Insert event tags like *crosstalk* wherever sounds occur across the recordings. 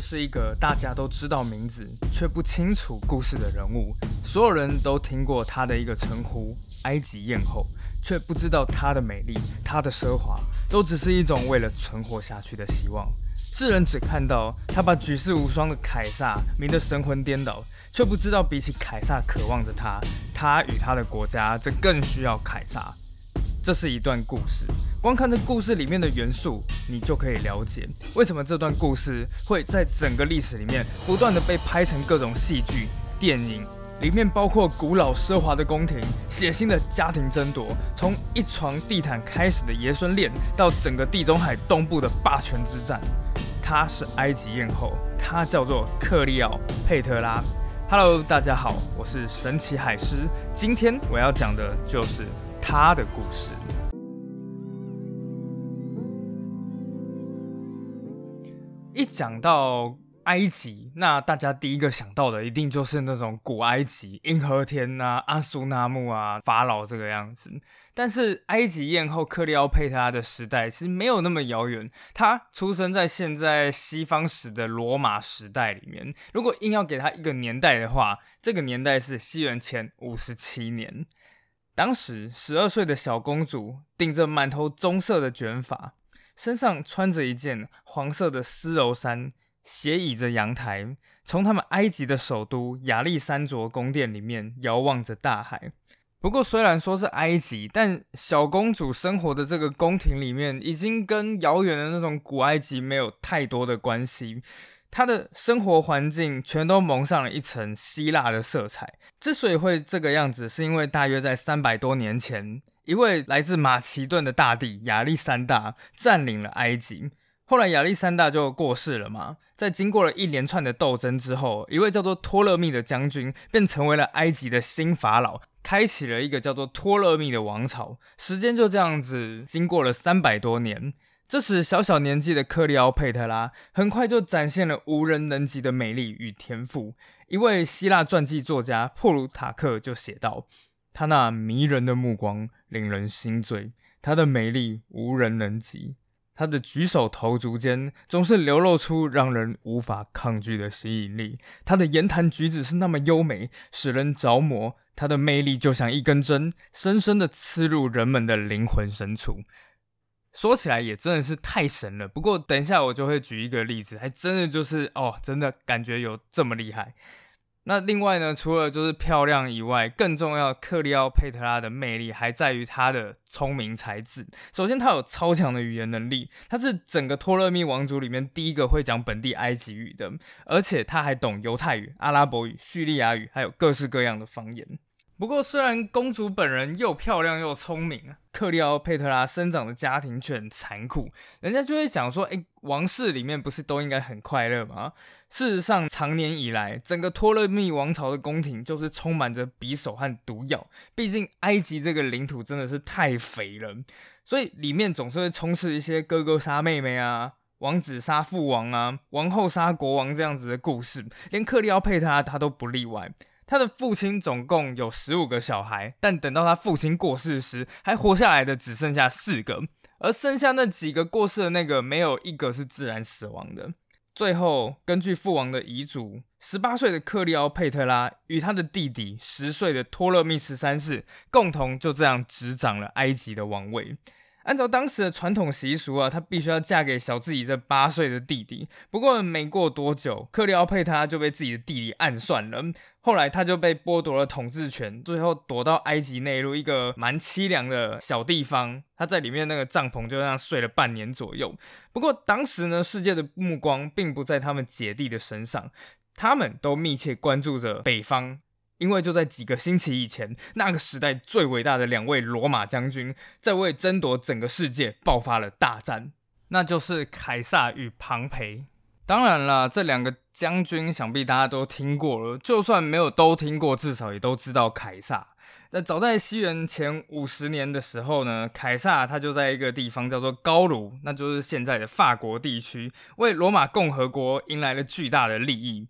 是一个大家都知道名字却不清楚故事的人物，所有人都听过他的一个称呼——埃及艳后，却不知道她的美丽、她的奢华，都只是一种为了存活下去的希望。世人只看到他把举世无双的凯撒迷得神魂颠倒，却不知道比起凯撒渴望着他，他与他的国家则更需要凯撒。这是一段故事，光看这故事里面的元素，你就可以了解为什么这段故事会在整个历史里面不断的被拍成各种戏剧、电影。里面包括古老奢华的宫廷、血腥的家庭争夺，从一床地毯开始的爷孙恋，到整个地中海东部的霸权之战。她是埃及艳后，她叫做克利奥佩特拉。Hello，大家好，我是神奇海狮，今天我要讲的就是。他的故事。一讲到埃及，那大家第一个想到的一定就是那种古埃及，银河天啊、阿苏纳木啊、法老这个样子。但是埃及艳后克利奥佩特拉的时代其实没有那么遥远，她出生在现在西方史的罗马时代里面。如果硬要给她一个年代的话，这个年代是西元前五十七年。当时十二岁的小公主顶着满头棕色的卷发，身上穿着一件黄色的丝柔衫，斜倚着阳台，从他们埃及的首都亚历山卓宫殿里面遥望着大海。不过，虽然说是埃及，但小公主生活的这个宫廷里面，已经跟遥远的那种古埃及没有太多的关系。他的生活环境全都蒙上了一层希腊的色彩。之所以会这个样子，是因为大约在三百多年前，一位来自马其顿的大帝亚历山大占领了埃及。后来亚历山大就过世了嘛，在经过了一连串的斗争之后，一位叫做托勒密的将军便成为了埃及的新法老，开启了一个叫做托勒密的王朝。时间就这样子经过了三百多年。这时，小小年纪的克利奥佩特拉很快就展现了无人能及的美丽与天赋。一位希腊传记作家普鲁塔克就写道：“她那迷人的目光令人心醉，她的美丽无人能及，她的举手投足间总是流露出让人无法抗拒的吸引力。她的言谈举止是那么优美，使人着魔。她的魅力就像一根针，深深地刺入人们的灵魂深处。”说起来也真的是太神了，不过等一下我就会举一个例子，还真的就是哦，真的感觉有这么厉害。那另外呢，除了就是漂亮以外，更重要，克利奥佩特拉的魅力还在于她的聪明才智。首先，她有超强的语言能力，她是整个托勒密王族里面第一个会讲本地埃及语的，而且她还懂犹太语、阿拉伯语、叙利亚语，还有各式各样的方言。不过，虽然公主本人又漂亮又聪明，克利奥佩特拉生长的家庭却很残酷，人家就会想说：哎，王室里面不是都应该很快乐吗？事实上，长年以来，整个托勒密王朝的宫廷就是充满着匕首和毒药。毕竟，埃及这个领土真的是太肥了，所以里面总是会充斥一些哥哥杀妹妹啊、王子杀父王啊、王后杀国王这样子的故事，连克利奥佩特拉他都不例外。他的父亲总共有十五个小孩，但等到他父亲过世时，还活下来的只剩下四个，而剩下那几个过世的那个，没有一个是自然死亡的。最后，根据父王的遗嘱，十八岁的克利奥佩特拉与他的弟弟十岁的托勒密十三世共同就这样执掌了埃及的王位。按照当时的传统习俗啊，她必须要嫁给小自己这八岁的弟弟。不过没过多久，克里奥佩特拉就被自己的弟弟暗算了。后来他就被剥夺了统治权，最后躲到埃及内陆一个蛮凄凉的小地方。他在里面那个帐篷就这样睡了半年左右。不过当时呢，世界的目光并不在他们姐弟的身上，他们都密切关注着北方。因为就在几个星期以前，那个时代最伟大的两位罗马将军在为争夺整个世界爆发了大战，那就是凯撒与庞培。当然了，这两个将军想必大家都听过了，就算没有都听过，至少也都知道凯撒。那早在西元前五十年的时候呢，凯撒他就在一个地方叫做高卢，那就是现在的法国地区，为罗马共和国迎来了巨大的利益。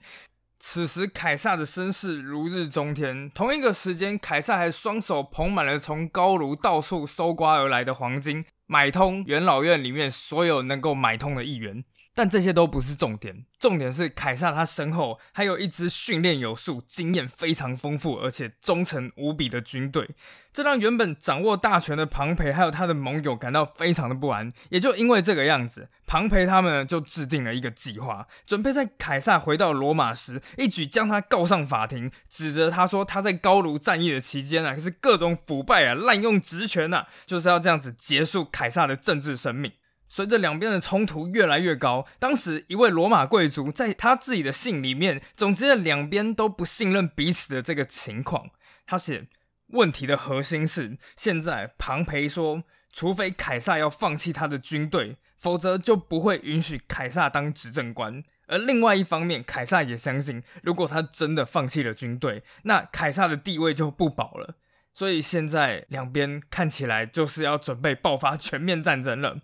此时，凯撒的身世如日中天。同一个时间，凯撒还双手捧满了从高卢到处搜刮而来的黄金，买通元老院里面所有能够买通的议员。但这些都不是重点，重点是凯撒他身后还有一支训练有素、经验非常丰富而且忠诚无比的军队，这让原本掌握大权的庞培还有他的盟友感到非常的不安。也就因为这个样子，庞培他们就制定了一个计划，准备在凯撒回到罗马时，一举将他告上法庭，指责他说他在高卢战役的期间啊，是各种腐败啊、滥用职权啊，就是要这样子结束凯撒的政治生命。随着两边的冲突越来越高，当时一位罗马贵族在他自己的信里面总结了两边都不信任彼此的这个情况。他写问题的核心是，现在庞培说，除非凯撒要放弃他的军队，否则就不会允许凯撒当执政官。而另外一方面，凯撒也相信，如果他真的放弃了军队，那凯撒的地位就不保了。所以现在两边看起来就是要准备爆发全面战争了。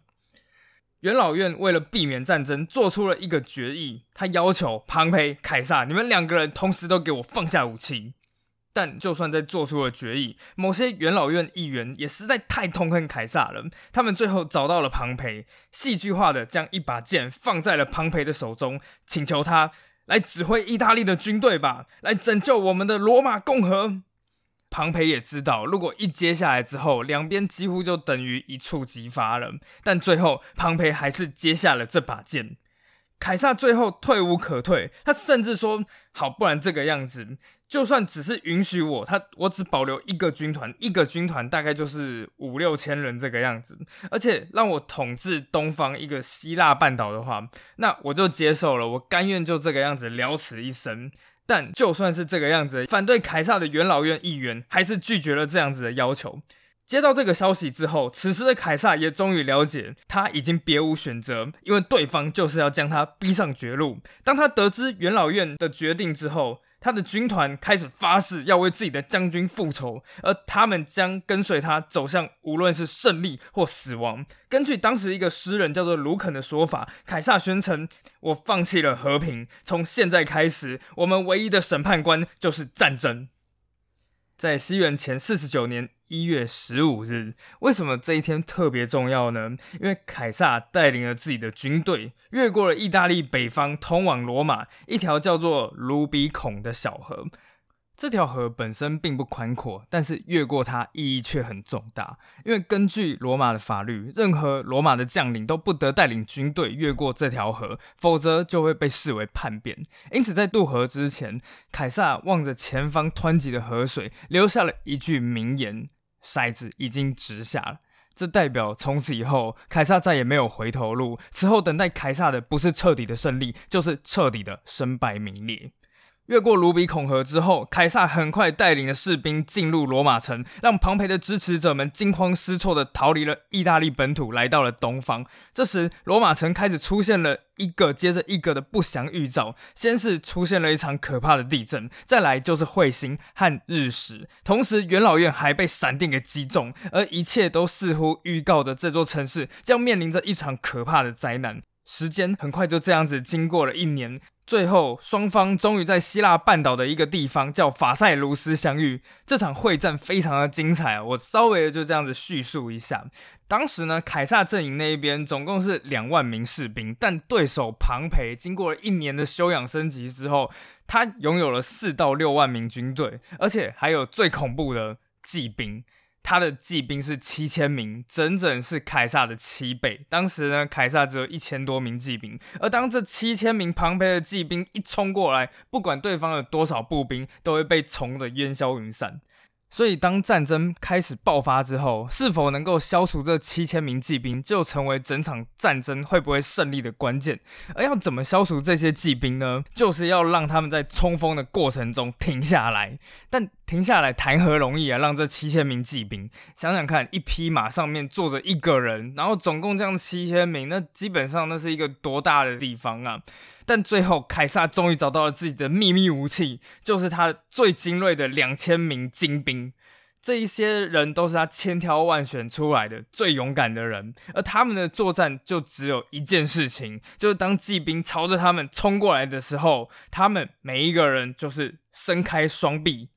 元老院为了避免战争，做出了一个决议，他要求庞培、凯撒，你们两个人同时都给我放下武器。但就算在做出了决议，某些元老院议员也实在太痛恨凯撒了，他们最后找到了庞培，戏剧化的将一把剑放在了庞培的手中，请求他来指挥意大利的军队吧，来拯救我们的罗马共和。庞培也知道，如果一接下来之后，两边几乎就等于一触即发了。但最后，庞培还是接下了这把剑。凯撒最后退无可退，他甚至说：“好，不然这个样子，就算只是允许我，他我只保留一个军团，一个军团大概就是五六千人这个样子，而且让我统治东方一个希腊半岛的话，那我就接受了，我甘愿就这个样子了此一生。”但就算是这个样子，反对凯撒的元老院议员还是拒绝了这样子的要求。接到这个消息之后，此时的凯撒也终于了解，他已经别无选择，因为对方就是要将他逼上绝路。当他得知元老院的决定之后，他的军团开始发誓要为自己的将军复仇，而他们将跟随他走向无论是胜利或死亡。根据当时一个诗人叫做卢肯的说法，凯撒宣称：“我放弃了和平，从现在开始，我们唯一的审判官就是战争。”在西元前四十九年。一月十五日，为什么这一天特别重要呢？因为凯撒带领了自己的军队，越过了意大利北方，通往罗马一条叫做卢比孔的小河。这条河本身并不宽阔，但是越过它意义却很重大。因为根据罗马的法律，任何罗马的将领都不得带领军队越过这条河，否则就会被视为叛变。因此，在渡河之前，凯撒望着前方湍急的河水，留下了一句名言。骰子已经直下了，这代表从此以后凯撒再也没有回头路。此后等待凯撒的不是彻底的胜利，就是彻底的身败名裂。越过卢比孔河之后，凯撒很快带领着士兵进入罗马城，让庞培的支持者们惊慌失措地逃离了意大利本土，来到了东方。这时，罗马城开始出现了一个接着一个的不祥预兆。先是出现了一场可怕的地震，再来就是彗星和日食，同时元老院还被闪电给击中，而一切都似乎预告着这座城市将面临着一场可怕的灾难。时间很快就这样子经过了一年。最后，双方终于在希腊半岛的一个地方叫法塞卢斯相遇。这场会战非常的精彩，我稍微的就这样子叙述一下。当时呢，凯撒阵营那一边总共是两万名士兵，但对手庞培经过了一年的休养升级之后，他拥有了四到六万名军队，而且还有最恐怖的骑兵。他的骑兵是七千名，整整是凯撒的七倍。当时呢，凯撒只有一千多名骑兵，而当这七千名庞培的骑兵一冲过来，不管对方有多少步兵，都会被冲得烟消云散。所以，当战争开始爆发之后，是否能够消除这七千名骑兵，就成为整场战争会不会胜利的关键。而要怎么消除这些骑兵呢？就是要让他们在冲锋的过程中停下来。但停下来谈何容易啊！让这七千名骑兵想想看，一匹马上面坐着一个人，然后总共这样七千名，那基本上那是一个多大的地方啊！但最后，凯撒终于找到了自己的秘密武器，就是他最精锐的两千名精兵。这一些人都是他千挑万选出来的最勇敢的人，而他们的作战就只有一件事情，就是当骑兵朝着他们冲过来的时候，他们每一个人就是伸开双臂，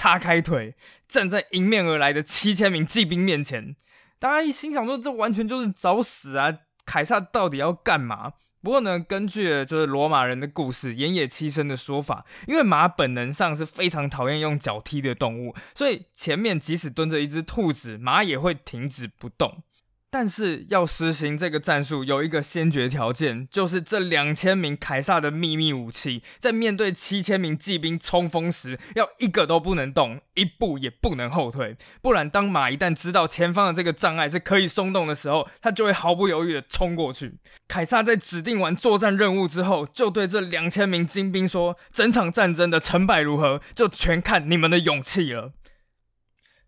叉开腿，站在迎面而来的七千名骑兵面前。大家一心想说，这完全就是找死啊！凯撒到底要干嘛？不过呢，根据就是罗马人的故事，岩野七生的说法，因为马本能上是非常讨厌用脚踢的动物，所以前面即使蹲着一只兔子，马也会停止不动。但是要实行这个战术，有一个先决条件，就是这两千名凯撒的秘密武器，在面对七千名骑兵冲锋时，要一个都不能动，一步也不能后退。不然，当马一旦知道前方的这个障碍是可以松动的时候，他就会毫不犹豫的冲过去。凯撒在指定完作战任务之后，就对这两千名精兵说：“整场战争的成败如何，就全看你们的勇气了。”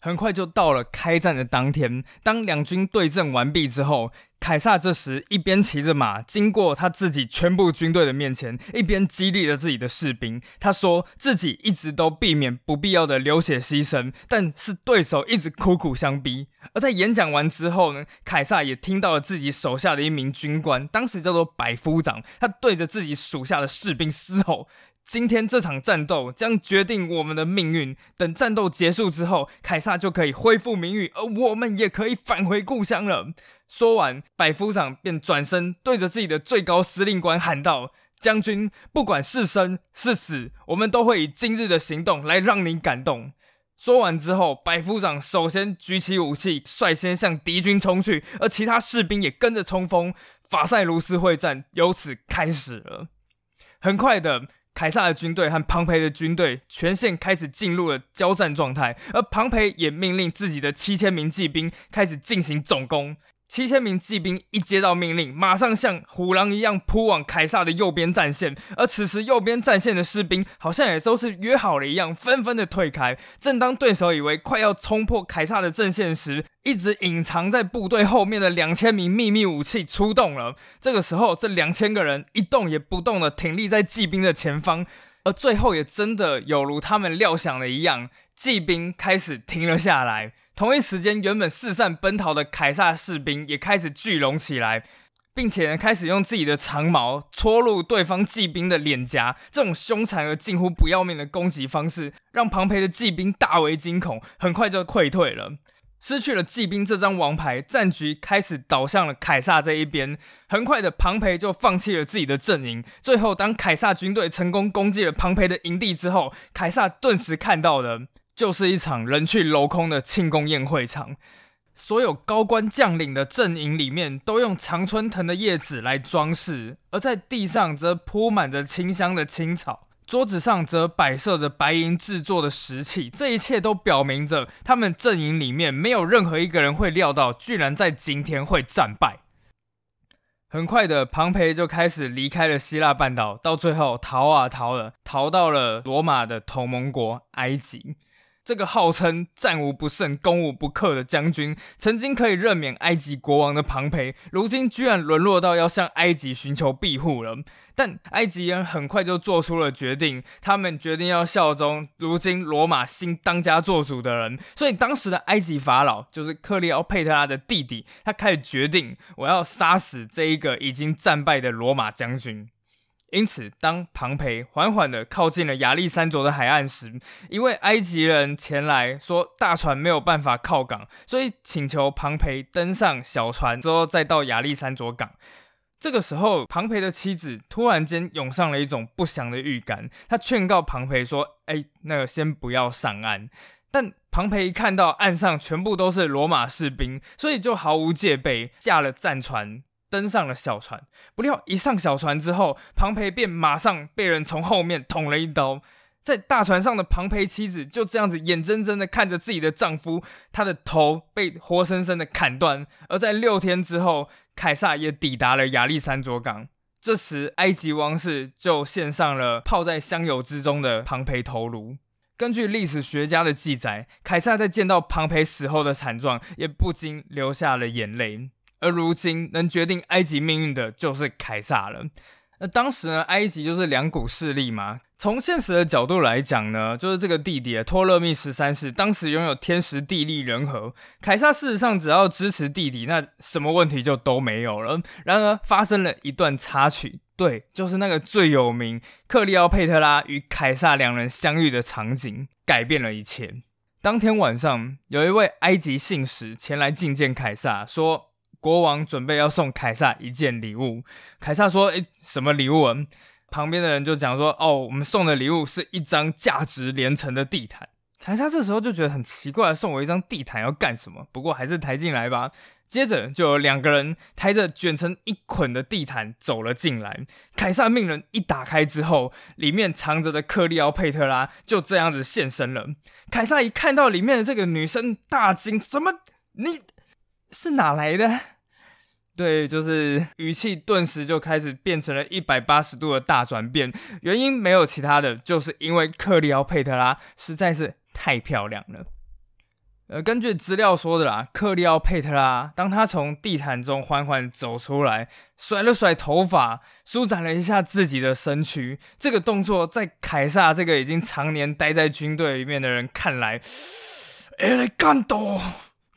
很快就到了开战的当天。当两军对阵完毕之后，凯撒这时一边骑着马经过他自己全部军队的面前，一边激励着自己的士兵。他说自己一直都避免不必要的流血牺牲，但是对手一直苦苦相逼。而在演讲完之后呢，凯撒也听到了自己手下的一名军官，当时叫做百夫长，他对着自己属下的士兵嘶吼。今天这场战斗将决定我们的命运。等战斗结束之后，凯撒就可以恢复名誉，而我们也可以返回故乡了。说完，百夫长便转身对着自己的最高司令官喊道：“将军，不管是生是死，我们都会以今日的行动来让你感动。”说完之后，百夫长首先举起武器，率先向敌军冲去，而其他士兵也跟着冲锋。法塞卢斯会战由此开始了。很快的。凯撒的军队和庞培的军队全线开始进入了交战状态，而庞培也命令自己的七千名骑兵开始进行总攻。七千名骑兵一接到命令，马上像虎狼一样扑往凯撒的右边战线。而此时，右边战线的士兵好像也都是约好了一样，纷纷的退开。正当对手以为快要冲破凯撒的阵线时，一直隐藏在部队后面的两千名秘密武器出动了。这个时候，这两千个人一动也不动的挺立在骑兵的前方，而最后也真的有如他们料想的一样，骑兵开始停了下来。同一时间，原本四散奔逃的凯撒士兵也开始聚拢起来，并且，开始用自己的长矛戳入对方骑兵的脸颊。这种凶残而近乎不要命的攻击方式，让庞培的骑兵大为惊恐，很快就溃退了。失去了骑兵这张王牌，战局开始倒向了凯撒这一边。很快的，庞培就放弃了自己的阵营。最后，当凯撒军队成功攻击了庞培的营地之后，凯撒顿时看到了。就是一场人去楼空的庆功宴会场，所有高官将领的阵营里面都用常春藤的叶子来装饰，而在地上则铺满着清香的青草，桌子上则摆设着白银制作的石器。这一切都表明着，他们阵营里面没有任何一个人会料到，居然在今天会战败。很快的，庞培就开始离开了希腊半岛，到最后逃啊逃了，逃到了罗马的同盟国埃及。这个号称战无不胜、攻无不克的将军，曾经可以任免埃及国王的庞培，如今居然沦落到要向埃及寻求庇护了。但埃及人很快就做出了决定，他们决定要效忠如今罗马新当家做主的人。所以当时的埃及法老就是克利奥佩特拉的弟弟，他开始决定，我要杀死这一个已经战败的罗马将军。因此，当庞培缓缓地靠近了亚历山卓的海岸时，一位埃及人前来说大船没有办法靠港，所以请求庞培登上小船之后再到亚历山卓港。这个时候，庞培的妻子突然间涌上了一种不祥的预感，他劝告庞培说：“哎，那个先不要上岸。”但庞培一看到岸上全部都是罗马士兵，所以就毫无戒备，下了战船。登上了小船，不料一上小船之后，庞培便马上被人从后面捅了一刀。在大船上的庞培妻子就这样子眼睁睁的看着自己的丈夫，他的头被活生生的砍断。而在六天之后，凯撒也抵达了亚历山卓港。这时，埃及王室就献上了泡在香油之中的庞培头颅。根据历史学家的记载，凯撒在见到庞培死后的惨状，也不禁流下了眼泪。而如今能决定埃及命运的就是凯撒了。那当时呢，埃及就是两股势力嘛。从现实的角度来讲呢，就是这个弟弟托勒密十三世当时拥有天时地利人和，凯撒事实上只要支持弟弟，那什么问题就都没有了。然而发生了一段插曲，对，就是那个最有名克利奥佩特拉与凯撒两人相遇的场景，改变了一切。当天晚上，有一位埃及信使前来觐见凯撒，说。国王准备要送凯撒一件礼物。凯撒说：“诶，什么礼物？”旁边的人就讲说：“哦，我们送的礼物是一张价值连城的地毯。”凯撒这时候就觉得很奇怪，送我一张地毯要干什么？不过还是抬进来吧。接着就有两个人抬着卷成一捆的地毯走了进来。凯撒命人一打开之后，里面藏着的克利奥佩特拉就这样子现身了。凯撒一看到里面的这个女生，大惊：“什么？你是哪来的？” *laughs* 对，就是语气顿时就开始变成了一百八十度的大转变。原因没有其他的，就是因为克利奥佩特拉实在是太漂亮了。呃，根据资料说的啦，克利奥佩特拉当他从地毯中缓缓走出来，甩了甩头发，舒展了一下自己的身躯，这个动作在凯撒这个已经常年待在军队里面的人看来，*sighs* elegant，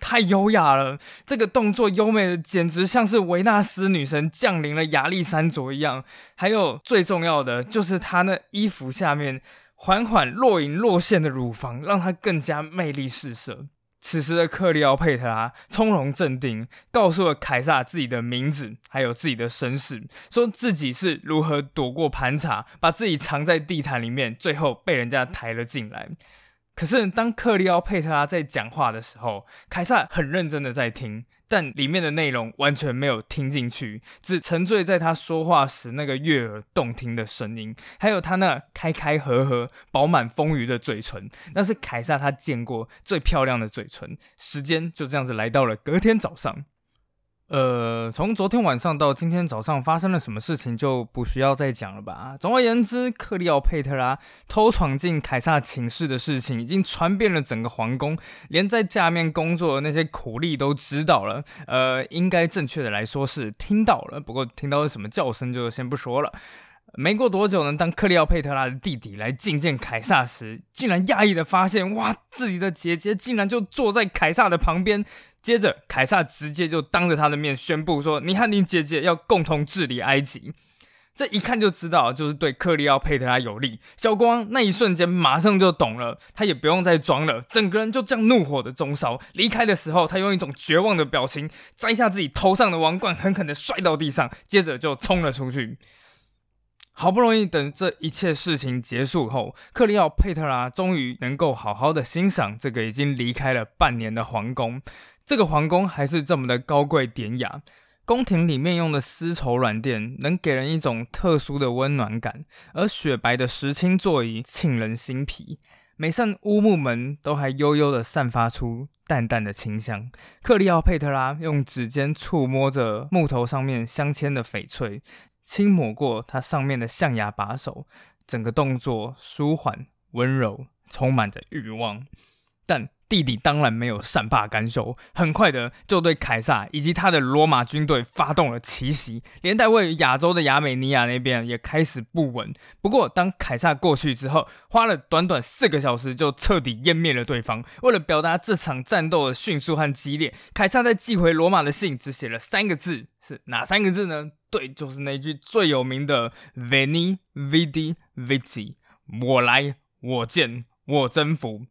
太优雅了。这个动作优美的简直像是维纳斯女神降临了亚历山卓一样。还有最重要的就是她那衣服下面缓缓若隐若现的乳房，让她更加魅力四射。此时的克利奥佩特拉从容镇定，告诉了凯撒自己的名字，还有自己的身世，说自己是如何躲过盘查，把自己藏在地毯里面，最后被人家抬了进来。可是当克利奥佩特拉在讲话的时候，凯撒很认真的在听。但里面的内容完全没有听进去，只沉醉在他说话时那个悦耳动听的声音，还有他那开开合合、饱满丰腴的嘴唇，那是凯撒他见过最漂亮的嘴唇。时间就这样子来到了隔天早上。呃，从昨天晚上到今天早上发生了什么事情就不需要再讲了吧。总而言之，克利奥佩特拉偷闯进凯撒寝室的事情已经传遍了整个皇宫，连在下面工作的那些苦力都知道了。呃，应该正确的来说是听到了，不过听到是什么叫声就先不说了。没过多久呢，当克利奥佩特拉的弟弟来觐见凯撒时，竟然讶异的发现，哇，自己的姐姐竟然就坐在凯撒的旁边。接着，凯撒直接就当着他的面宣布说：“你和你姐姐要共同治理埃及。”这一看就知道，就是对克利奥佩特拉有利。小光那一瞬间马上就懂了，他也不用再装了，整个人就这样怒火的中烧。离开的时候，他用一种绝望的表情摘下自己头上的王冠，狠狠的摔到地上，接着就冲了出去。好不容易等这一切事情结束后，克利奥佩特拉终于能够好好的欣赏这个已经离开了半年的皇宫。这个皇宫还是这么的高贵典雅，宫廷里面用的丝绸软垫能给人一种特殊的温暖感，而雪白的石青座椅沁人心脾，每扇乌木门都还悠悠的散发出淡淡的清香。克利奥佩特拉用指尖触摸着木头上面镶嵌的翡翠，轻抹过它上面的象牙把手，整个动作舒缓温柔，充满着欲望，但。弟弟当然没有善罢甘休，很快的就对凯撒以及他的罗马军队发动了奇袭，连带位于亚洲的亚美尼亚那边也开始不稳。不过，当凯撒过去之后，花了短短四个小时就彻底湮灭了对方。为了表达这场战斗的迅速和激烈，凯撒在寄回罗马的信只写了三个字，是哪三个字呢？对，就是那句最有名的 “Veni, Vidi, Vici”，我来，我见，我征服。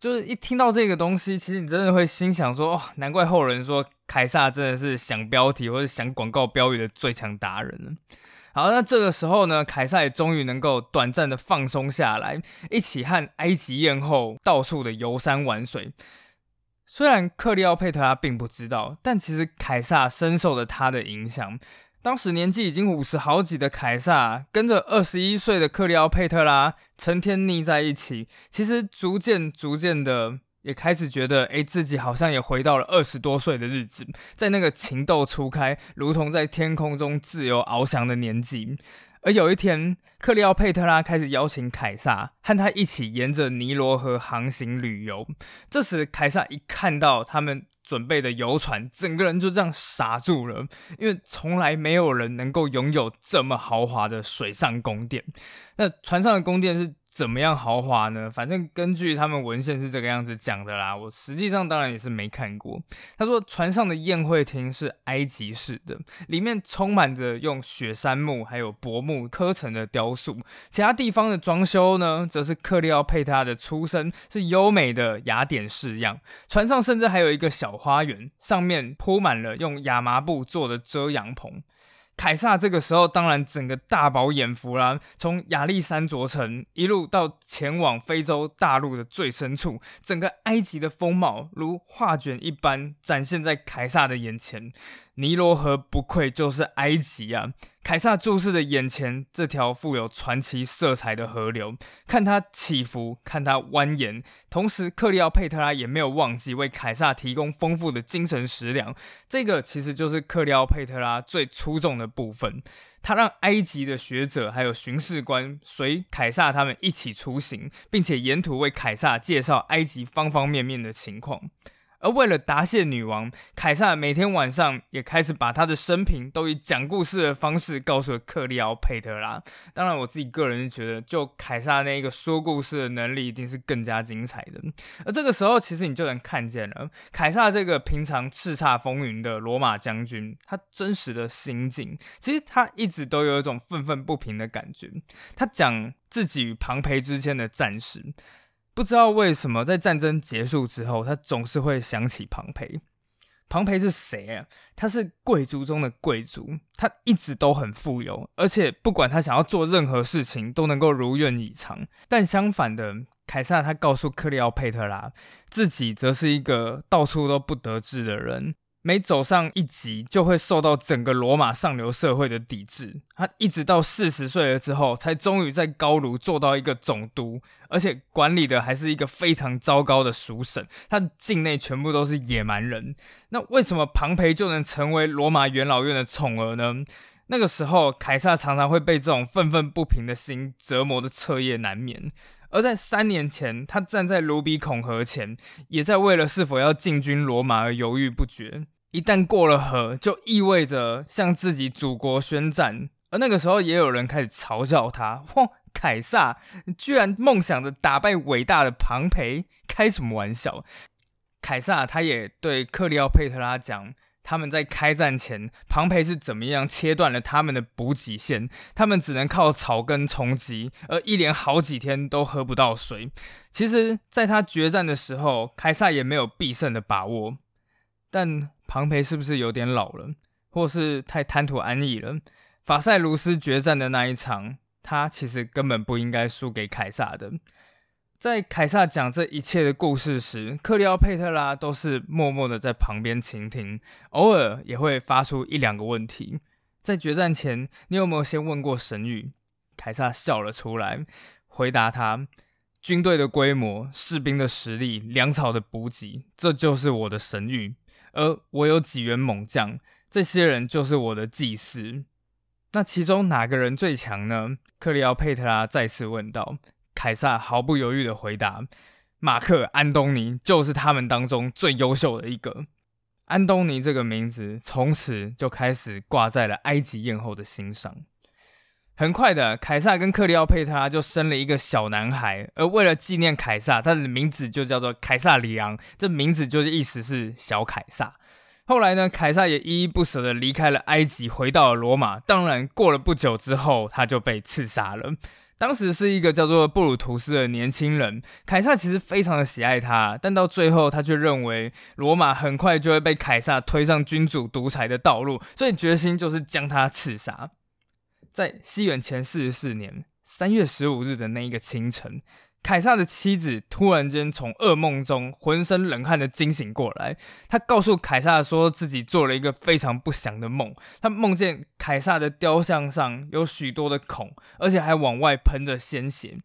就是一听到这个东西，其实你真的会心想说：哦，难怪后人说凯撒真的是想标题或者想广告标语的最强达人好，那这个时候呢，凯撒也终于能够短暂的放松下来，一起和埃及艳后到处的游山玩水。虽然克利奥佩特拉并不知道，但其实凯撒深受了他的影响。当时年纪已经五十好几的凯撒，跟着二十一岁的克里奥佩特拉成天腻在一起，其实逐渐逐渐的也开始觉得，哎，自己好像也回到了二十多岁的日子，在那个情窦初开，如同在天空中自由翱翔的年纪。而有一天，克里奥佩特拉开始邀请凯撒和他一起沿着尼罗河航行旅游。这时，凯撒一看到他们。准备的游船，整个人就这样傻住了，因为从来没有人能够拥有这么豪华的水上宫殿。那船上的宫殿是怎么样豪华呢？反正根据他们文献是这个样子讲的啦。我实际上当然也是没看过。他说船上的宴会厅是埃及式的，里面充满着用雪杉木还有柏木刻成的雕塑。其他地方的装修呢，则是克利奥佩特拉的出身是优美的雅典式样。船上甚至还有一个小花园，上面铺满了用亚麻布做的遮阳棚。凯撒这个时候当然整个大饱眼福啦，从亚历山卓城一路到前往非洲大陆的最深处，整个埃及的风貌如画卷一般展现在凯撒的眼前。尼罗河不愧就是埃及啊！凯撒注视着眼前这条富有传奇色彩的河流，看它起伏，看它蜿蜒。同时，克利奥佩特拉也没有忘记为凯撒提供丰富的精神食粮。这个其实就是克利奥佩特拉最出众的部分。他让埃及的学者还有巡视官随凯撒他们一起出行，并且沿途为凯撒介绍埃及方方面面的情况。而为了答谢女王，凯撒每天晚上也开始把他的生平都以讲故事的方式告诉了克利奥佩特拉。当然，我自己个人觉得，就凯撒那一个说故事的能力，一定是更加精彩的。而这个时候，其实你就能看见了凯撒这个平常叱咤风云的罗马将军，他真实的心境。其实他一直都有一种愤愤不平的感觉。他讲自己与庞培之间的战事。不知道为什么，在战争结束之后，他总是会想起庞培。庞培是谁啊？他是贵族中的贵族，他一直都很富有，而且不管他想要做任何事情，都能够如愿以偿。但相反的，凯撒他告诉克利奥佩特拉，自己则是一个到处都不得志的人。每走上一级，就会受到整个罗马上流社会的抵制。他一直到四十岁了之后，才终于在高卢做到一个总督，而且管理的还是一个非常糟糕的属省。他境内全部都是野蛮人。那为什么庞培就能成为罗马元老院的宠儿呢？那个时候，凯撒常常会被这种愤愤不平的心折磨的彻夜难眠。而在三年前，他站在卢比孔河前，也在为了是否要进军罗马而犹豫不决。一旦过了河，就意味着向自己祖国宣战。而那个时候，也有人开始嘲笑他：“ *laughs* 嚯，凯撒居然梦想着打败伟大的庞培，开什么玩笑？”凯撒他也对克里奥佩特拉讲。他们在开战前，庞培是怎么样切断了他们的补给线？他们只能靠草根充饥，而一连好几天都喝不到水。其实，在他决战的时候，凯撒也没有必胜的把握。但庞培是不是有点老了，或是太贪图安逸了？法塞卢斯决战的那一场，他其实根本不应该输给凯撒的。在凯撒讲这一切的故事时，克里奥佩特拉都是默默的在旁边倾听，偶尔也会发出一两个问题。在决战前，你有没有先问过神谕？凯撒笑了出来，回答他：军队的规模、士兵的实力、粮草的补给，这就是我的神谕。而我有几员猛将，这些人就是我的祭司。那其中哪个人最强呢？克里奥佩特拉再次问道。凯撒毫不犹豫的回答：“马克·安东尼就是他们当中最优秀的一个。”安东尼这个名字从此就开始挂在了埃及艳后的心上。很快的，凯撒跟克里奥佩特拉就生了一个小男孩，而为了纪念凯撒，他的名字就叫做凯撒里昂。这名字就是意思是小凯撒。后来呢，凯撒也依依不舍的离开了埃及，回到了罗马。当然，过了不久之后，他就被刺杀了。当时是一个叫做布鲁图斯的年轻人，凯撒其实非常的喜爱他，但到最后他却认为罗马很快就会被凯撒推上君主独裁的道路，所以决心就是将他刺杀。在西元前四十四年三月十五日的那一个清晨。凯撒的妻子突然间从噩梦中浑身冷汗的惊醒过来，他告诉凯撒说自己做了一个非常不祥的梦，他梦见凯撒的雕像上有许多的孔，而且还往外喷着鲜血，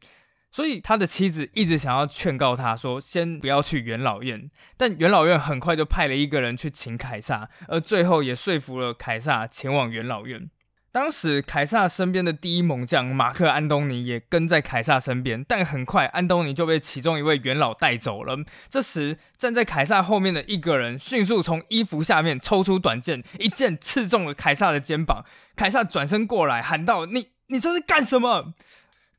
所以他的妻子一直想要劝告他说先不要去元老院，但元老院很快就派了一个人去请凯撒，而最后也说服了凯撒前往元老院。当时凯撒身边的第一猛将马克·安东尼也跟在凯撒身边，但很快安东尼就被其中一位元老带走了。这时站在凯撒后面的一个人迅速从衣服下面抽出短剑，一剑刺中了凯撒的肩膀。凯撒转身过来喊道：“你你这是干什么？”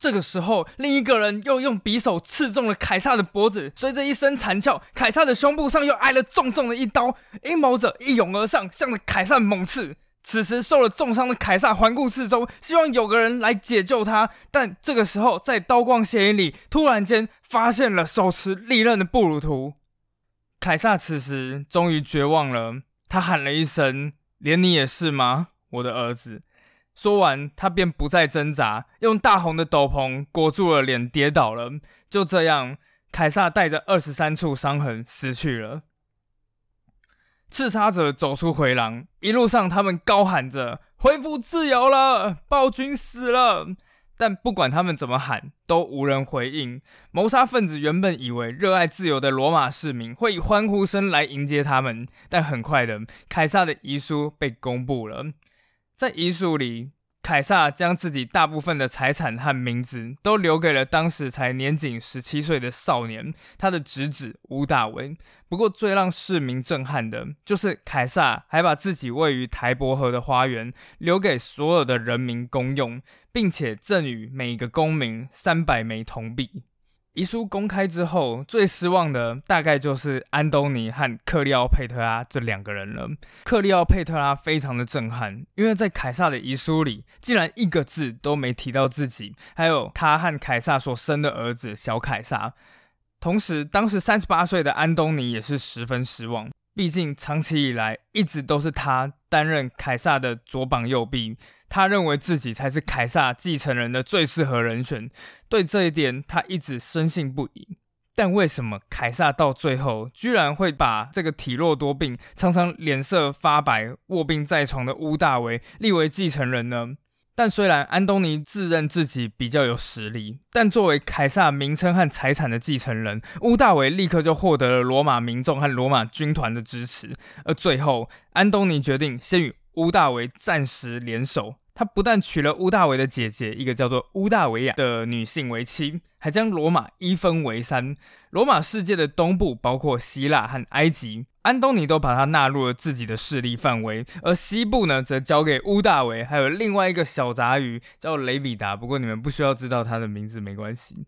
这个时候，另一个人又用匕首刺中了凯撒的脖子，随着一声惨叫，凯撒的胸部上又挨了重重的一刀。阴谋者一涌而上，向着凯撒猛刺。此时受了重伤的凯撒环顾四周，希望有个人来解救他。但这个时候，在刀光血影里，突然间发现了手持利刃的布鲁图。凯撒此时终于绝望了，他喊了一声：“连你也是吗，我的儿子？”说完，他便不再挣扎，用大红的斗篷裹住了脸，跌倒了。就这样，凯撒带着二十三处伤痕死去了。刺杀者走出回廊，一路上他们高喊着：“恢复自由了，暴君死了！”但不管他们怎么喊，都无人回应。谋杀分子原本以为热爱自由的罗马市民会以欢呼声来迎接他们，但很快的，凯撒的遗书被公布了。在遗书里，凯撒将自己大部分的财产和名字都留给了当时才年仅十七岁的少年，他的侄子吴大维。不过，最让市民震撼的就是，凯撒还把自己位于台伯河的花园留给所有的人民公用，并且赠予每个公民三百枚铜币。遗书公开之后，最失望的大概就是安东尼和克利奥佩特拉这两个人了。克利奥佩特拉非常的震撼，因为在凯撒的遗书里，竟然一个字都没提到自己，还有他和凯撒所生的儿子小凯撒。同时，当时三十八岁的安东尼也是十分失望，毕竟长期以来一直都是他担任凯撒的左膀右臂。他认为自己才是凯撒继承人的最适合人选，对这一点他一直深信不疑。但为什么凯撒到最后居然会把这个体弱多病、常常脸色发白、卧病在床的乌大维立为继承人呢？但虽然安东尼自认自己比较有实力，但作为凯撒名称和财产的继承人，乌大维立刻就获得了罗马民众和罗马军团的支持。而最后，安东尼决定先与乌大维暂时联手，他不但娶了乌大维的姐姐，一个叫做乌大维亚的女性为妻，还将罗马一分为三。罗马世界的东部包括希腊和埃及，安东尼都把它纳入了自己的势力范围；而西部呢，则交给乌大维，还有另外一个小杂鱼叫雷比达。不过你们不需要知道他的名字，没关系。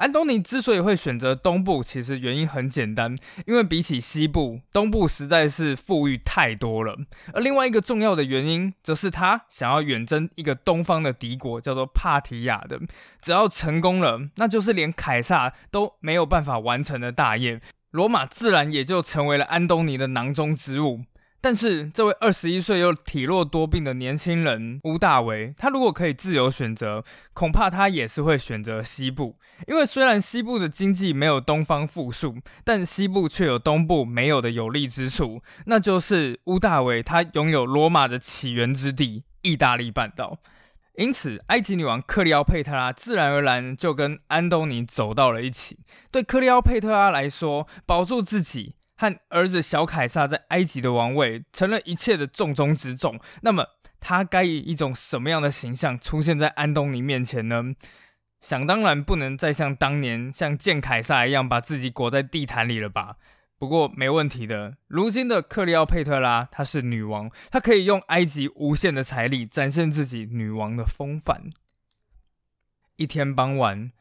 安东尼之所以会选择东部，其实原因很简单，因为比起西部，东部实在是富裕太多了。而另外一个重要的原因，则是他想要远征一个东方的敌国，叫做帕提亚的。只要成功了，那就是连凯撒都没有办法完成的大业，罗马自然也就成为了安东尼的囊中之物。但是，这位二十一岁又体弱多病的年轻人乌大维，他如果可以自由选择，恐怕他也是会选择西部。因为虽然西部的经济没有东方富庶，但西部却有东部没有的有利之处，那就是乌大维他拥有罗马的起源之地——意大利半岛。因此，埃及女王克利奥佩特拉自然而然就跟安东尼走到了一起。对克利奥佩特拉来说，保住自己。和儿子小凯撒在埃及的王位成了一切的重中之重。那么，他该以一种什么样的形象出现在安东尼面前呢？想当然不能再像当年像见凯撒一样把自己裹在地毯里了吧？不过没问题的，如今的克里奥佩特拉她是女王，她可以用埃及无限的财力展现自己女王的风范。一天傍晚。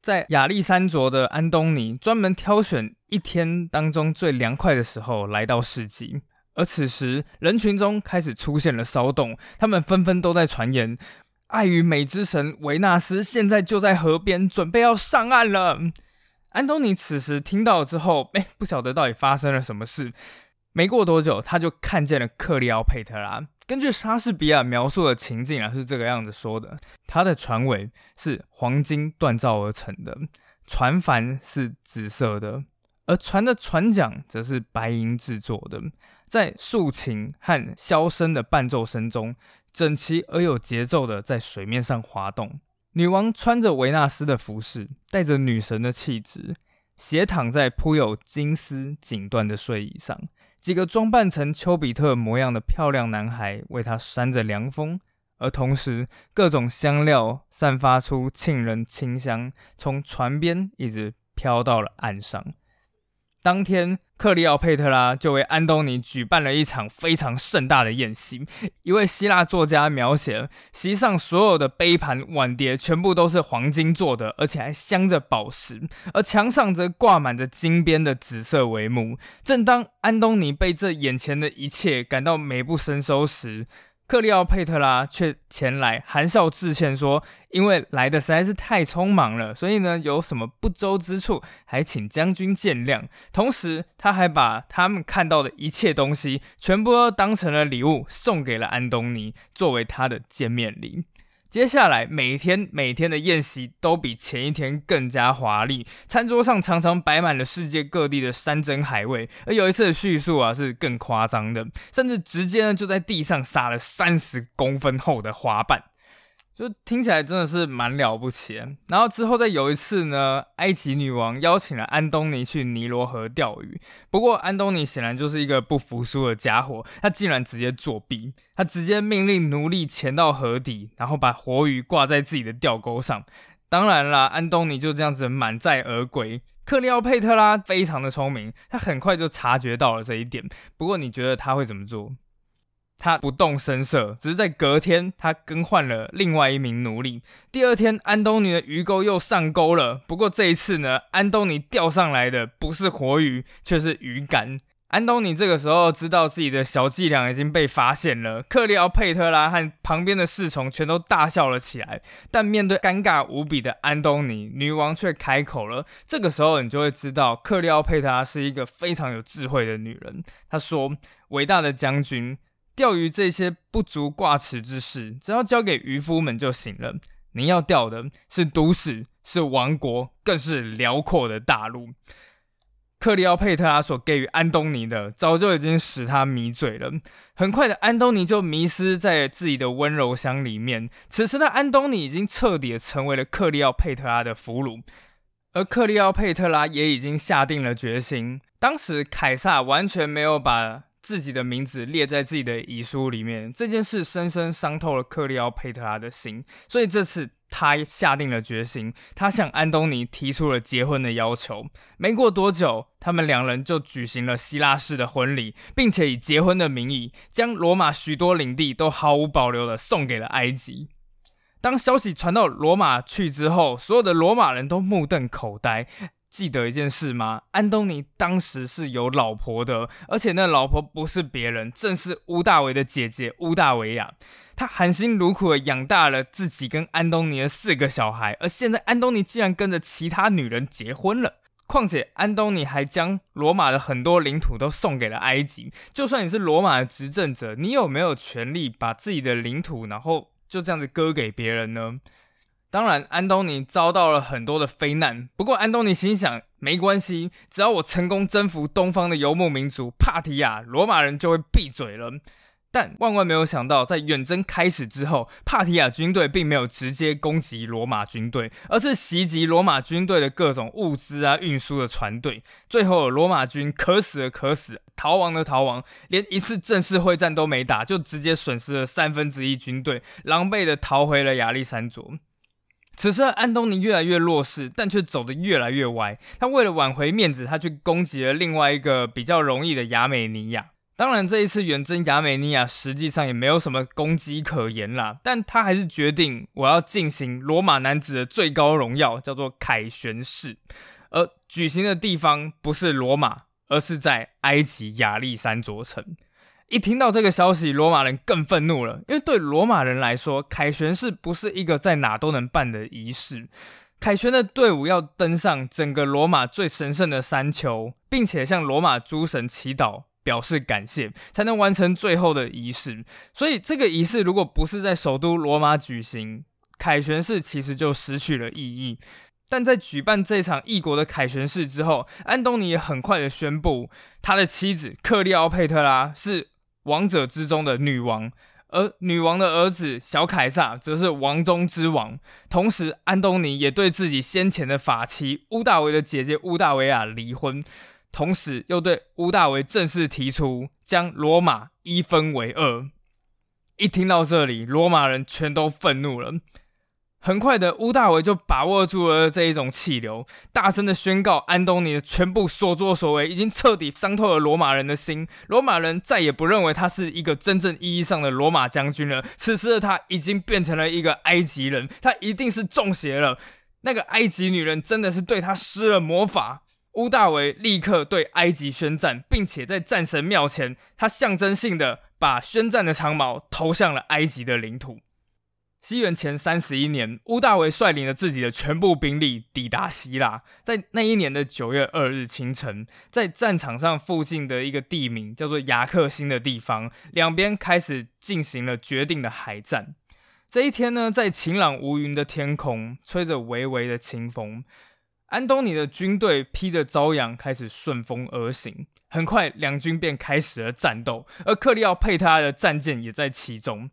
在亚历山卓的安东尼专门挑选一天当中最凉快的时候来到市集，而此时人群中开始出现了骚动，他们纷纷都在传言，爱与美之神维纳斯现在就在河边，准备要上岸了。安东尼此时听到之后，哎，不晓得到底发生了什么事。没过多久，他就看见了克利奥佩特拉。根据莎士比亚描述的情境啊，是这个样子说的：他的船尾是黄金锻造而成的，船帆是紫色的，而船的船桨则是白银制作的。在竖琴和箫声的伴奏声中，整齐而有节奏的在水面上滑动。女王穿着维纳斯的服饰，带着女神的气质，斜躺在铺有金丝锦缎的睡椅上。几个装扮成丘比特模样的漂亮男孩为他扇着凉风，而同时各种香料散发出沁人清香，从船边一直飘到了岸上。当天，克利奥佩特拉就为安东尼举办了一场非常盛大的宴席。一位希腊作家描写，席上所有的杯盘碗碟全部都是黄金做的，而且还镶着宝石，而墙上则挂满着金边的紫色帷幕。正当安东尼被这眼前的一切感到美不胜收时，克利奥佩特拉却前来含笑致歉，说：“因为来的实在是太匆忙了，所以呢，有什么不周之处，还请将军见谅。”同时，他还把他们看到的一切东西，全部都当成了礼物，送给了安东尼，作为他的见面礼。接下来每天每天的宴席都比前一天更加华丽，餐桌上常常摆满了世界各地的山珍海味，而有一次的叙述啊是更夸张的，甚至直接呢就在地上撒了三十公分厚的花瓣。就听起来真的是蛮了不起。然后之后再有一次呢，埃及女王邀请了安东尼去尼罗河钓鱼。不过安东尼显然就是一个不服输的家伙，他竟然直接作弊，他直接命令奴隶潜到河底，然后把活鱼挂在自己的钓钩上。当然啦，安东尼就这样子满载而归。克利奥佩特拉非常的聪明，他很快就察觉到了这一点。不过你觉得他会怎么做？他不动声色，只是在隔天，他更换了另外一名奴隶。第二天，安东尼的鱼钩又上钩了。不过这一次呢，安东尼钓上来的不是活鱼，却是鱼竿。安东尼这个时候知道自己的小伎俩已经被发现了。克里奥佩特拉和旁边的侍从全都大笑了起来。但面对尴尬无比的安东尼，女王却开口了。这个时候，你就会知道克里奥佩特拉是一个非常有智慧的女人。她说：“伟大的将军。”钓鱼这些不足挂齿之事，只要交给渔夫们就行了。您要钓的是都市，是王国，更是辽阔的大陆。克里奥佩特拉所给予安东尼的，早就已经使他迷醉了。很快的，安东尼就迷失在自己的温柔乡里面。此时的安东尼已经彻底成为了克里奥佩特拉的俘虏，而克里奥佩特拉也已经下定了决心。当时凯撒完全没有把。自己的名字列在自己的遗书里面，这件事深深伤透了克利奥佩特拉的心，所以这次他下定了决心，他向安东尼提出了结婚的要求。没过多久，他们两人就举行了希腊式的婚礼，并且以结婚的名义，将罗马许多领地都毫无保留的送给了埃及。当消息传到罗马去之后，所有的罗马人都目瞪口呆。记得一件事吗？安东尼当时是有老婆的，而且那老婆不是别人，正是乌大维的姐姐乌大维亚。他含辛茹苦的养大了自己跟安东尼的四个小孩，而现在安东尼竟然跟着其他女人结婚了。况且安东尼还将罗马的很多领土都送给了埃及。就算你是罗马的执政者，你有没有权利把自己的领土然后就这样子割给别人呢？当然，安东尼遭到了很多的非难。不过，安东尼心想，没关系，只要我成功征服东方的游牧民族帕提亚，罗马人就会闭嘴了。但万万没有想到，在远征开始之后，帕提亚军队并没有直接攻击罗马军队，而是袭击罗马军队的各种物资啊、运输的船队。最后，罗马军渴死的渴死，逃亡的逃亡，连一次正式会战都没打，就直接损失了三分之一军队，狼狈的逃回了亚历山卓。此时，安东尼越来越弱势，但却走得越来越歪。他为了挽回面子，他去攻击了另外一个比较容易的亚美尼亚。当然，这一次远征亚美尼亚实际上也没有什么攻击可言啦。但他还是决定，我要进行罗马男子的最高荣耀，叫做凯旋式。而举行的地方不是罗马，而是在埃及亚历山卓城。一听到这个消息，罗马人更愤怒了，因为对罗马人来说，凯旋式不是一个在哪都能办的仪式。凯旋的队伍要登上整个罗马最神圣的山丘，并且向罗马诸神祈祷，表示感谢，才能完成最后的仪式。所以，这个仪式如果不是在首都罗马举行，凯旋式其实就失去了意义。但在举办这场异国的凯旋式之后，安东尼也很快的宣布，他的妻子克利奥佩特拉是。王者之中的女王，而女王的儿子小凯撒则是王中之王。同时，安东尼也对自己先前的法妻乌大维的姐姐乌大维亚离婚，同时又对乌大维正式提出将罗马一分为二。一听到这里，罗马人全都愤怒了。很快的，乌大维就把握住了这一种气流，大声的宣告安东尼的全部所作所为已经彻底伤透了罗马人的心。罗马人再也不认为他是一个真正意义上的罗马将军了。此时的他已经变成了一个埃及人，他一定是中邪了。那个埃及女人真的是对他施了魔法。乌大维立刻对埃及宣战，并且在战神庙前，他象征性的把宣战的长矛投向了埃及的领土。西元前三十一年，乌大维率领了自己的全部兵力抵达希腊。在那一年的九月二日清晨，在战场上附近的一个地名叫做雅克星的地方，两边开始进行了决定的海战。这一天呢，在晴朗无云的天空，吹着微微的清风，安东尼的军队披着朝阳，开始顺风而行。很快，两军便开始了战斗，而克利奥佩特拉的战舰也在其中，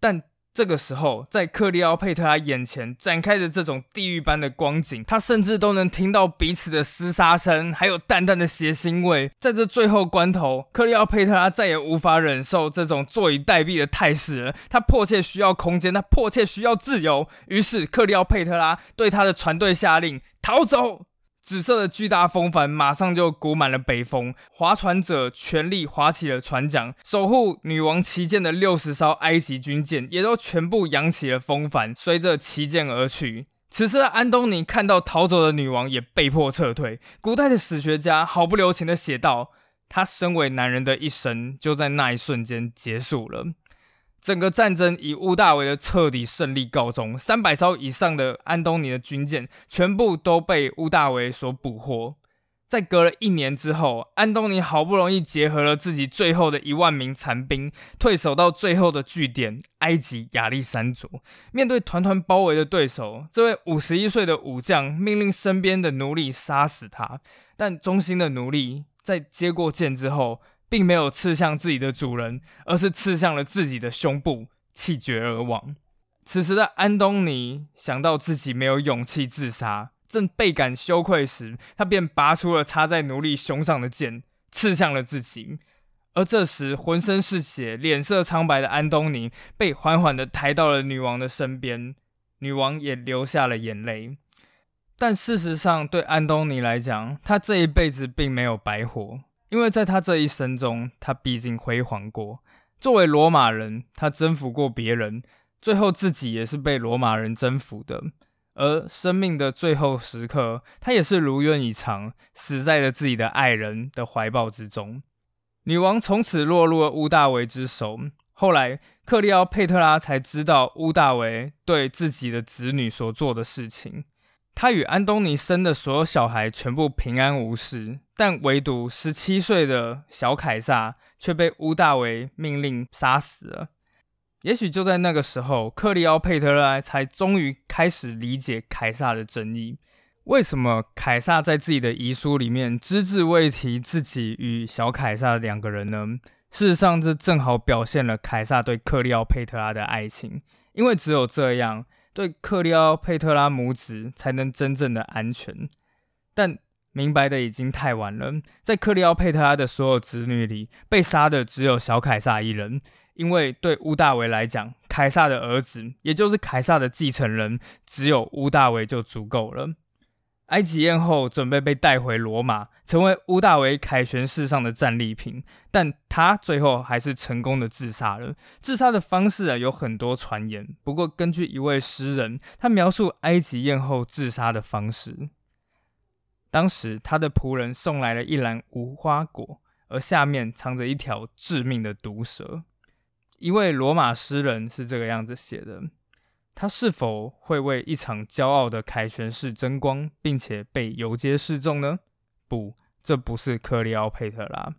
但。这个时候，在克利奥佩特拉眼前展开的这种地狱般的光景，他甚至都能听到彼此的厮杀声，还有淡淡的血腥味。在这最后关头，克利奥佩特拉再也无法忍受这种坐以待毙的态势了。他迫切需要空间，他迫切需要自由。于是，克利奥佩特拉对他的船队下令：逃走。紫色的巨大风帆马上就鼓满了北风，划船者全力划起了船桨，守护女王旗舰的六十艘埃及军舰也都全部扬起了风帆，随着旗舰而去。此时的安东尼看到逃走的女王，也被迫撤退。古代的史学家毫不留情地写道：“他身为男人的一生，就在那一瞬间结束了。”整个战争以乌大维的彻底胜利告终，三百艘以上的安东尼的军舰全部都被乌大维所捕获。在隔了一年之后，安东尼好不容易结合了自己最后的一万名残兵，退守到最后的据点埃及亚历山卓。面对团团包围的对手，这位五十一岁的武将命令身边的奴隶杀死他，但忠心的奴隶在接过剑之后。并没有刺向自己的主人，而是刺向了自己的胸部，气绝而亡。此时的安东尼想到自己没有勇气自杀，正倍感羞愧时，他便拔出了插在奴隶胸上的剑，刺向了自己。而这时，浑身是血、脸色苍白的安东尼被缓缓地抬到了女王的身边，女王也流下了眼泪。但事实上，对安东尼来讲，他这一辈子并没有白活。因为在他这一生中，他毕竟辉煌过。作为罗马人，他征服过别人，最后自己也是被罗马人征服的。而生命的最后时刻，他也是如愿以偿，死在了自己的爱人的怀抱之中。女王从此落入了乌大维之手。后来，克利奥佩特拉才知道乌大维对自己的子女所做的事情。他与安东尼生的所有小孩全部平安无事，但唯独十七岁的小凯撒却被乌大维命令杀死了。也许就在那个时候，克利奥佩特拉才终于开始理解凯撒的真意。为什么凯撒在自己的遗书里面只字未提自己与小凯撒两个人呢？事实上，这正好表现了凯撒对克利奥佩特拉的爱情，因为只有这样。对克利奥佩特拉母子才能真正的安全，但明白的已经太晚了。在克利奥佩特拉的所有子女里，被杀的只有小凯撒一人，因为对乌大维来讲，凯撒的儿子，也就是凯撒的继承人，只有乌大维就足够了。埃及艳后准备被带回罗马，成为乌大维凯旋式上的战利品，但他最后还是成功的自杀了。自杀的方式啊有很多传言，不过根据一位诗人，他描述埃及艳后自杀的方式：当时他的仆人送来了一篮无花果，而下面藏着一条致命的毒蛇。一位罗马诗人是这个样子写的。他是否会为一场骄傲的凯旋式争光，并且被游街示众呢？不，这不是克利奥佩特拉。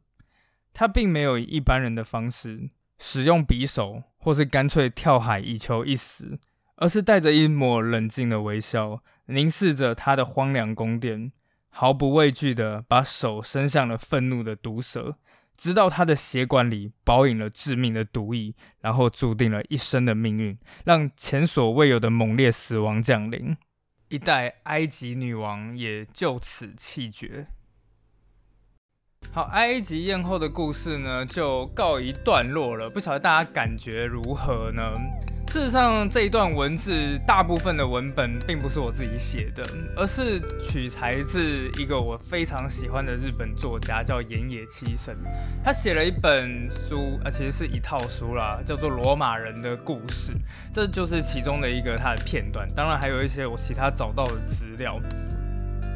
他并没有以一般人的方式使用匕首，或是干脆跳海以求一死，而是带着一抹冷静的微笑，凝视着他的荒凉宫殿，毫不畏惧地把手伸向了愤怒的毒蛇。直到他的血管里饱饮了致命的毒液，然后注定了一生的命运，让前所未有的猛烈死亡降临，一代埃及女王也就此气绝。好，埃及艳后的故事呢，就告一段落了。不晓得大家感觉如何呢？事实上，这一段文字大部分的文本并不是我自己写的，而是取材自一个我非常喜欢的日本作家，叫岩野七生。他写了一本书，啊，其实是一套书啦，叫做《罗马人的故事》，这就是其中的一个他的片段。当然，还有一些我其他找到的资料。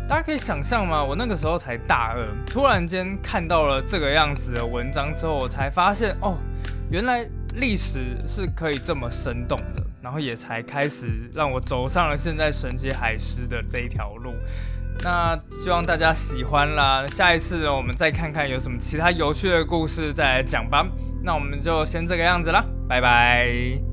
大家可以想象吗？我那个时候才大二，突然间看到了这个样子的文章之后，我才发现，哦，原来。历史是可以这么生动的，然后也才开始让我走上了现在神级海狮的这一条路。那希望大家喜欢啦，下一次我们再看看有什么其他有趣的故事再来讲吧。那我们就先这个样子啦，拜拜。